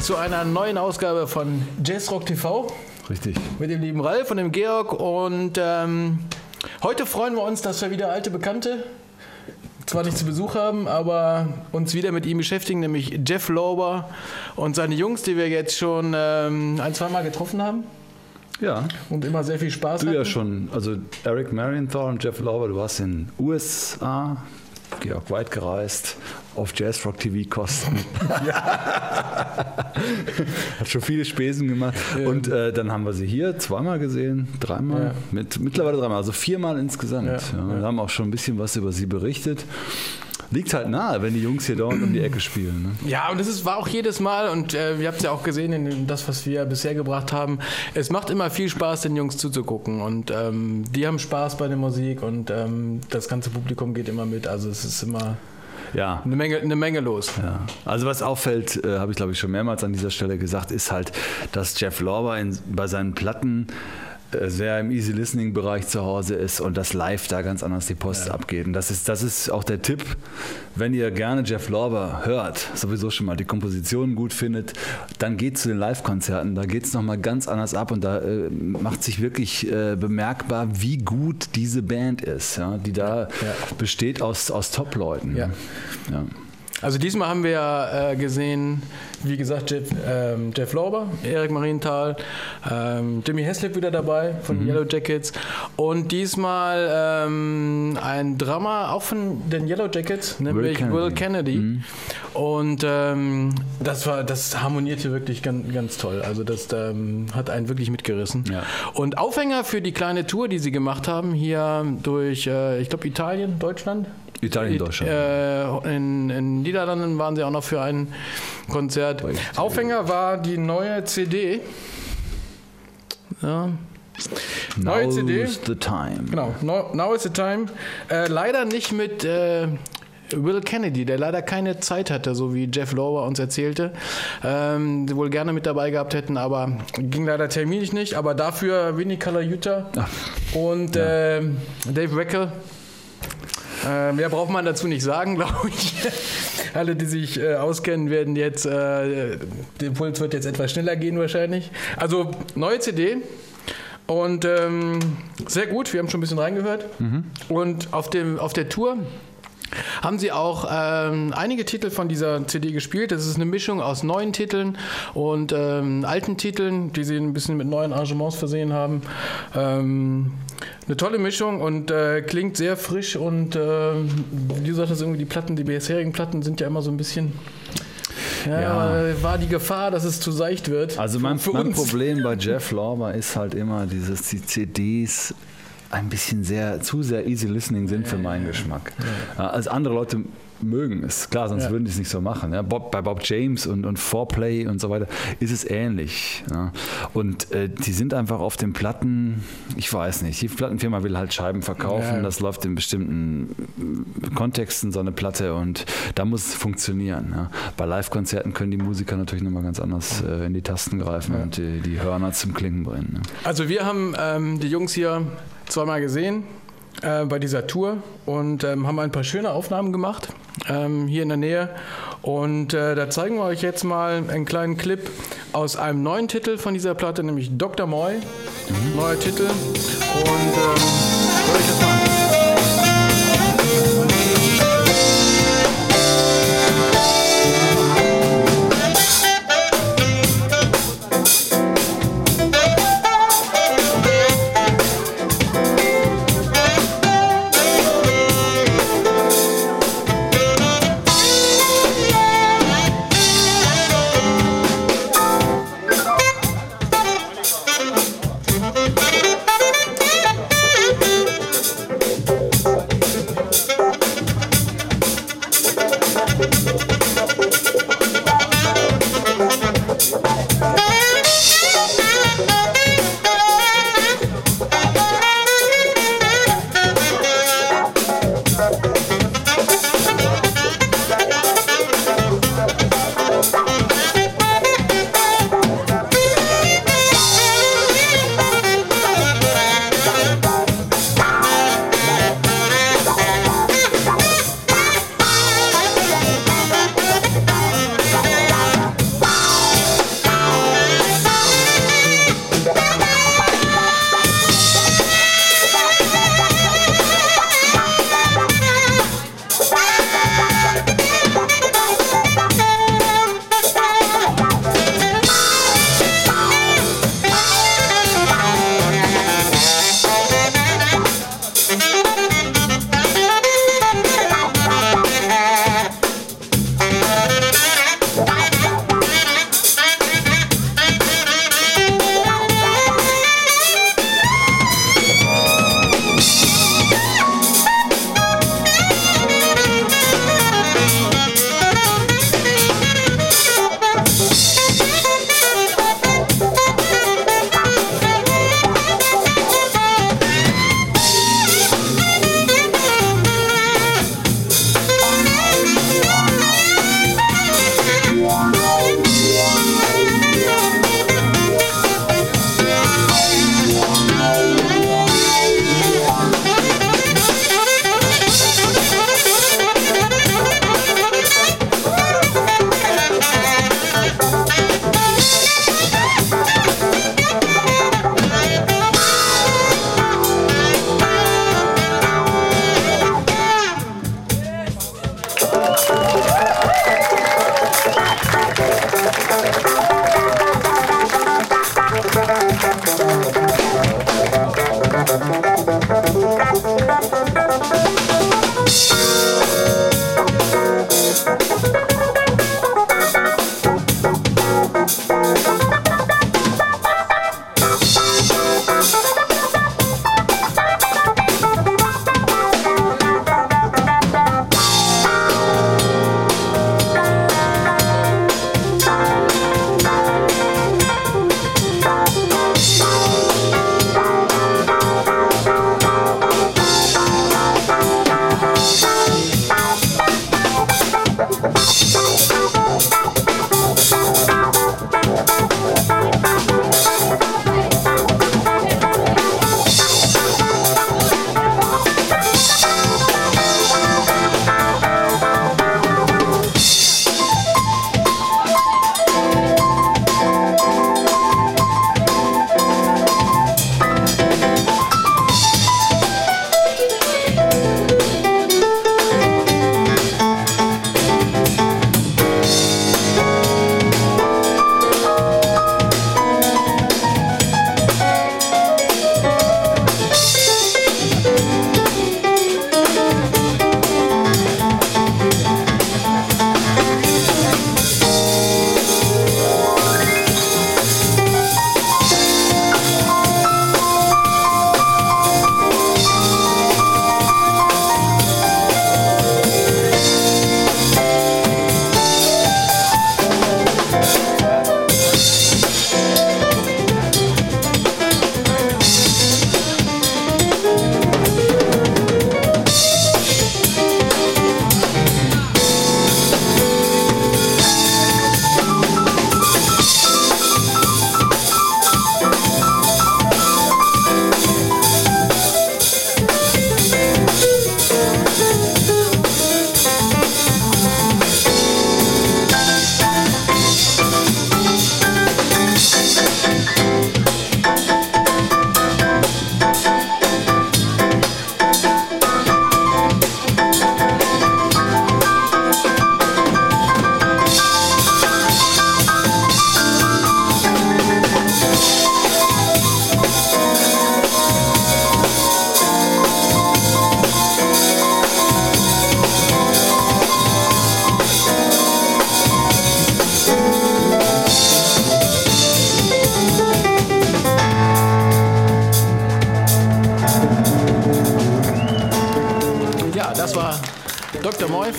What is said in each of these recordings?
willkommen zu einer neuen Ausgabe von Jazzrock TV. Richtig. Mit dem lieben Ralf und dem Georg. Und ähm, heute freuen wir uns, dass wir wieder alte Bekannte zwar nicht zu Besuch haben, aber uns wieder mit ihm beschäftigen, nämlich Jeff Lauber und seine Jungs, die wir jetzt schon ähm, ein, zwei Mal getroffen haben. Ja. Und immer sehr viel Spaß Du hatten. ja schon, also Eric Marienthal und Jeff Lauber, du warst in den USA, Georg weit gereist, auf Jazzrock TV Kosten. Hat schon viele Spesen gemacht. Und äh, dann haben wir sie hier zweimal gesehen, dreimal, Ja. mit, mittlerweile dreimal, also viermal insgesamt. Ja, Ja, Wir haben auch schon ein bisschen was über sie berichtet. Liegt halt nahe, wenn die Jungs hier dauernd um die Ecke spielen. Ne? Ja, und das ist, war auch jedes Mal, und äh, ihr habt es ja auch gesehen in das, was wir bisher gebracht haben, es macht immer viel Spaß, den Jungs zuzugucken. Und ähm, die haben Spaß bei der Musik und ähm, das ganze Publikum geht immer mit. Also es ist immer Ja, eine Menge, eine Menge los. Ja. Also was auffällt, äh, habe ich glaube ich schon mehrmals an dieser Stelle gesagt, ist halt, dass Jeff Lorber in, bei seinen Platten sehr im Easy Listening Bereich zu Hause ist und das live da ganz anders die Post abgeht. Und das ist, das ist auch der Tipp, wenn ihr gerne Jeff Lorber hört, sowieso schon mal die Kompositionen gut findet, dann geht zu den Live-Konzerten, da geht es nochmal ganz anders ab und da äh, macht sich wirklich äh, bemerkbar, wie gut diese Band ist, ja, die da besteht aus, aus Top-Leuten. Ja. Also diesmal haben wir äh, gesehen, wie gesagt, Jeff, ähm, Jeff Lauber, Erik Marienthal, ähm, Jimmy Heslip wieder dabei von Mhm. den Yellow Jackets und diesmal ähm, ein Drama auch von den Yellow Jackets, nämlich Kennedy. Will Kennedy. Mhm. Und ähm, das war, das harmonierte wirklich ganz, ganz toll. Also das ähm, hat einen wirklich mitgerissen. Ja. Und Aufhänger für die kleine Tour, die sie gemacht haben, hier durch, äh, ich glaube, Italien, Deutschland. Italien, It- Deutschland. Äh, in, in Niederlanden waren sie auch noch für ein Konzert. Aufhänger war die neue CD. Ja, neue Now's CD. the time. genau. Now, Now is the time. Äh, leider nicht mit äh, Will Kennedy, der leider keine Zeit hatte, so wie Jeff Lower uns erzählte. Ähm, wohl gerne mit dabei gehabt hätten, aber ging leider terminlich nicht. Aber dafür Winnie Color Utah und ähm, Dave Weckel. Äh, mehr braucht man dazu nicht sagen, glaube ich. Alle, die sich äh, auskennen, werden jetzt, äh, der Puls wird jetzt etwas schneller gehen wahrscheinlich. Also neue CD und ähm, sehr gut, wir haben schon ein bisschen reingehört. Und auf, dem, auf der Tour haben sie auch ähm, einige Titel von dieser CD gespielt. Das ist eine Mischung aus neuen Titeln und ähm, alten Titeln, die sie ein bisschen mit neuen Arrangements versehen haben. Ähm, eine tolle Mischung und äh, klingt sehr frisch und äh, wie du sagtest, irgendwie die Platten, die bisherigen Platten sind ja immer so ein bisschen. Ja, Ja. war die Gefahr, dass es zu seicht wird. Also mein, mein. Problem bei Jeff Lorber ist halt immer, dieses, die CDs ein bisschen sehr, zu sehr easy listening sind für meinen Geschmack. Also andere Leute mögen es, klar, sonst Ja. würden die es nicht so machen. Ja, Bob, bei Bob James und, und Foreplay und so weiter ist es ähnlich. Ja. Und äh, die sind einfach auf den Platten, ich weiß nicht, die Plattenfirma will halt Scheiben verkaufen, das läuft in bestimmten äh, Kontexten, so eine Platte und da muss es funktionieren. Bei Live-Konzerten können die Musiker natürlich nochmal ganz anders äh, in die Tasten greifen und die, die Hörner zum Klingen bringen. Ne. Also wir haben ähm, die Jungs hier zweimal gesehen äh, bei dieser Tour und ähm, haben ein paar schöne Aufnahmen gemacht ähm, hier in der Nähe. Und äh, da zeigen wir euch jetzt mal einen kleinen Clip aus einem neuen Titel von dieser Platte, nämlich Dr. Moy. Neuer Titel. Und ähm, hört euch das mal an.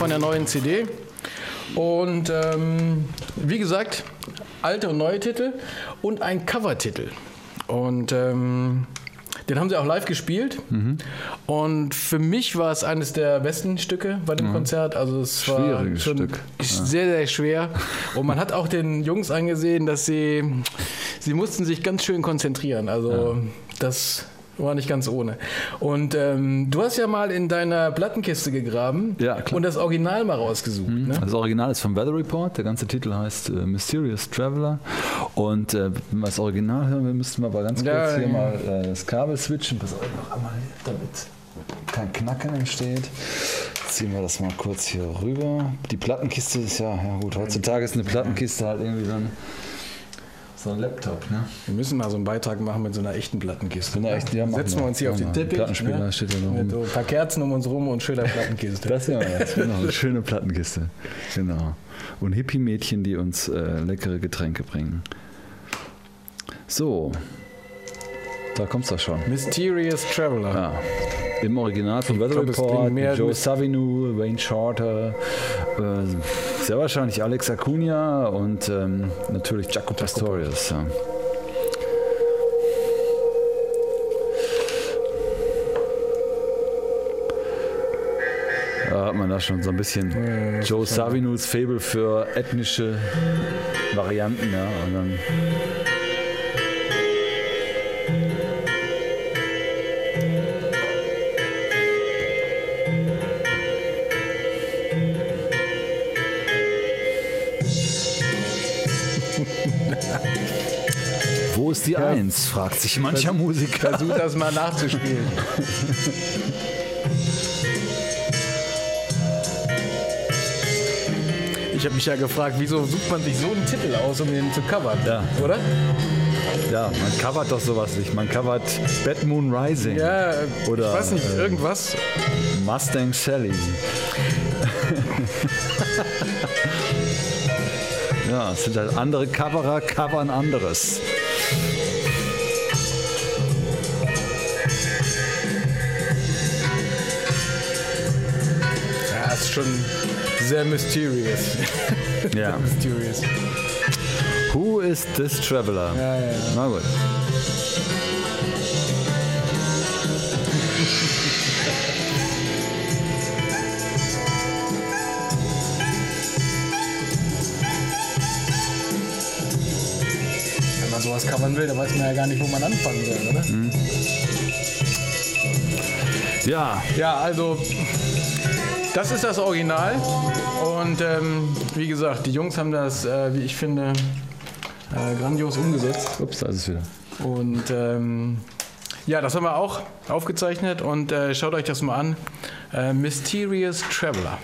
Von der neuen CD. Und ähm, wie gesagt, alte und neue Titel und ein Covertitel. Und ähm, den haben sie auch live gespielt. Mhm. Und für mich war es eines der besten Stücke bei dem Konzert. Also es war Schwieriges schon Stück. sehr, sehr schwer. Und man hat auch den Jungs angesehen, dass sie, sie mussten sich ganz schön konzentrieren. Also das war nicht ganz ohne. Und ähm, du hast ja mal in deiner Plattenkiste gegraben Ja, und das Original mal rausgesucht. Ne? Das Original ist vom Weather Report. Der ganze Titel heißt äh, Mysterious Traveler. Und äh, wenn wir das Original hören, wir müssten aber ganz kurz Ja, hier ja. mal äh, das Kabel switchen. Pass auf, noch einmal, damit kein Knacken entsteht. Ziehen wir das mal kurz hier rüber. Die Plattenkiste ist ja, ja gut, heutzutage ist eine Plattenkiste halt irgendwie so ein, so ein Laptop, ne? Wir müssen mal so einen Beitrag machen mit so einer echten Plattenkiste. Mit einer echten- ja, Setzen wir. wir uns hier auf Machen den wir. Teppich. Plattenspieler ne? steht da noch Mit so ein paar Kerzen um uns rum und schöner Plattenkiste. Das wäre das. Genau, eine schöne Plattenkiste. Genau. Und Hippie-Mädchen, die uns äh, leckere Getränke bringen. So. Da kommt's doch schon. Mysterious Traveler. Ja. Im Original von Weather Report, Joe Savinu, Wayne Shorter, äh, sehr wahrscheinlich Alex Acuna und ähm, natürlich Jaco Pastorius. Ja. Da hat man da schon so ein bisschen Joe Savinus Fable für ethnische Varianten. Ja, und dann ist die Eins? fragt sich mancher Musiker. Versuch das mal nachzuspielen. Ich habe mich ja gefragt, wieso sucht man sich so einen Titel aus, um den zu covern? Ja. Oder? Ja, man covert doch sowas nicht. Man covert Bad Moon Rising. Ja, Oder, ich weiß nicht, äh, irgendwas. Mustang Sally. ja, es sind halt andere Coverer, covern anderes. Sehr mysterious. Ja. mysterious. Who is this traveler? Ja, ja, ja. Na gut. Wenn man sowas covern will, dann weiß man ja gar nicht, wo man anfangen soll, oder? Mhm. Ja, Ja, also das ist das Original. Und ähm, wie gesagt, die Jungs haben das, äh, wie ich finde, äh, grandios umgesetzt. ups, da ist es wieder. Und ähm, ja, das haben wir auch aufgezeichnet und äh, schaut euch das mal an. Äh, Mysterious Traveler.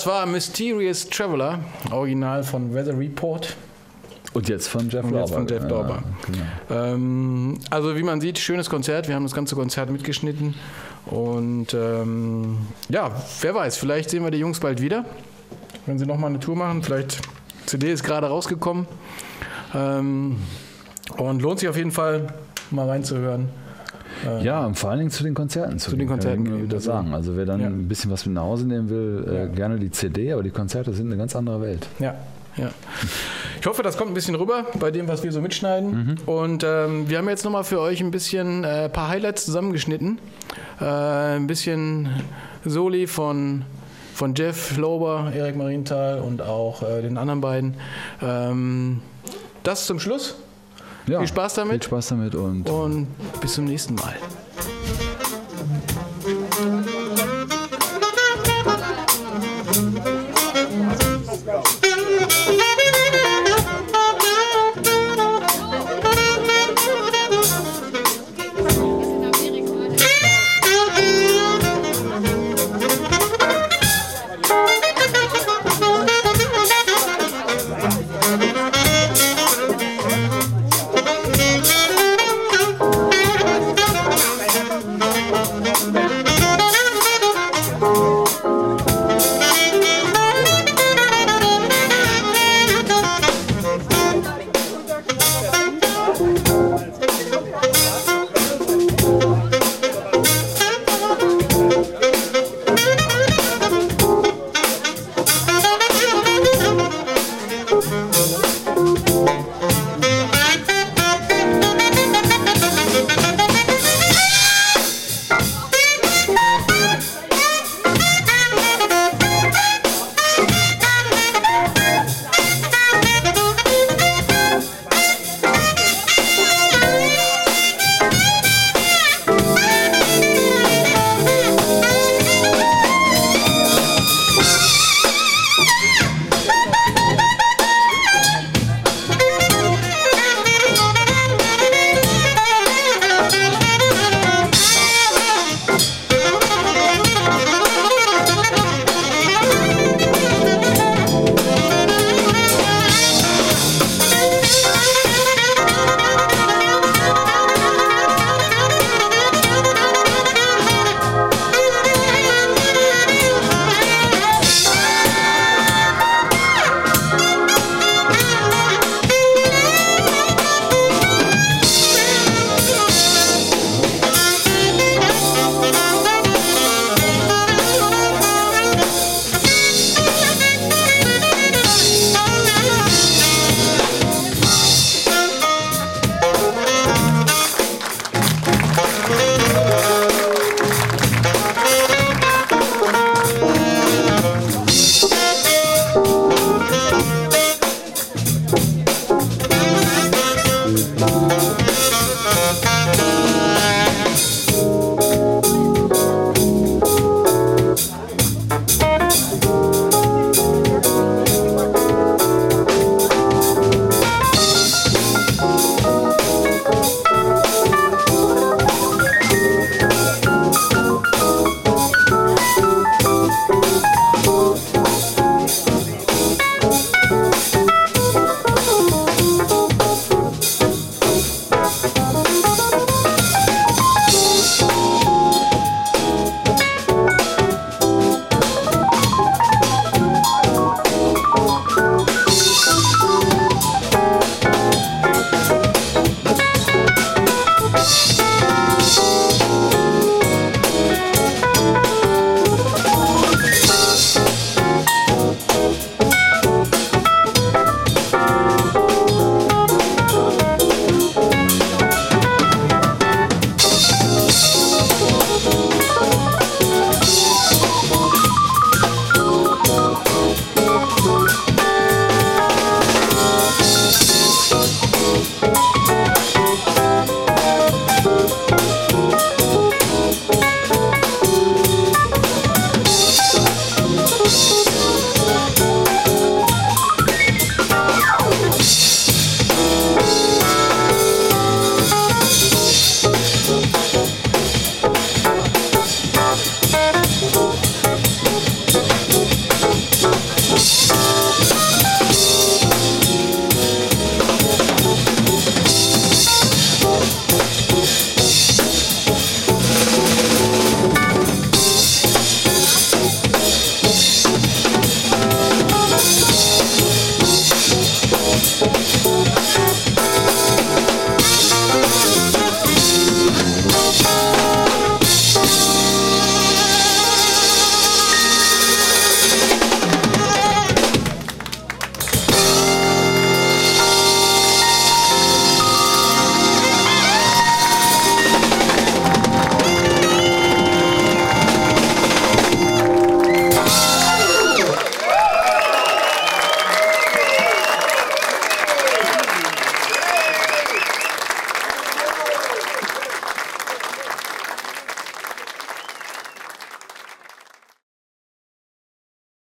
Das war Mysterious Traveler, Original von Weather Report. Und jetzt von Jeff Lorber. jetzt von Jeff Lorber. genau. Ähm, also wie man sieht, schönes Konzert. Wir haben das ganze Konzert mitgeschnitten. Und ähm, ja, wer weiß, vielleicht sehen wir die Jungs bald wieder. Wenn sie nochmal eine Tour machen. Vielleicht CD ist gerade rausgekommen. Ähm, und lohnt sich auf jeden Fall, mal reinzuhören. Ja, und vor allen Dingen zu den Konzerten. Zu, den gehen, Konzerten Kann ich wieder also, sagen. Also wer dann ja. ein bisschen was mit nach Hause nehmen will, äh, gerne die CD, aber die Konzerte sind eine ganz andere Welt. Ja, ja. Ich hoffe, das kommt ein bisschen rüber bei dem, was wir so mitschneiden. Und ähm, wir haben jetzt nochmal für euch ein bisschen äh, paar Highlights zusammengeschnitten. Äh, ein bisschen Soli von, von Jeff Lober, Erik Marienthal und auch äh, den anderen beiden. Ähm, das zum Schluss. Ja, Viel Spaß damit. Viel Spaß damit und Und bis zum nächsten Mal.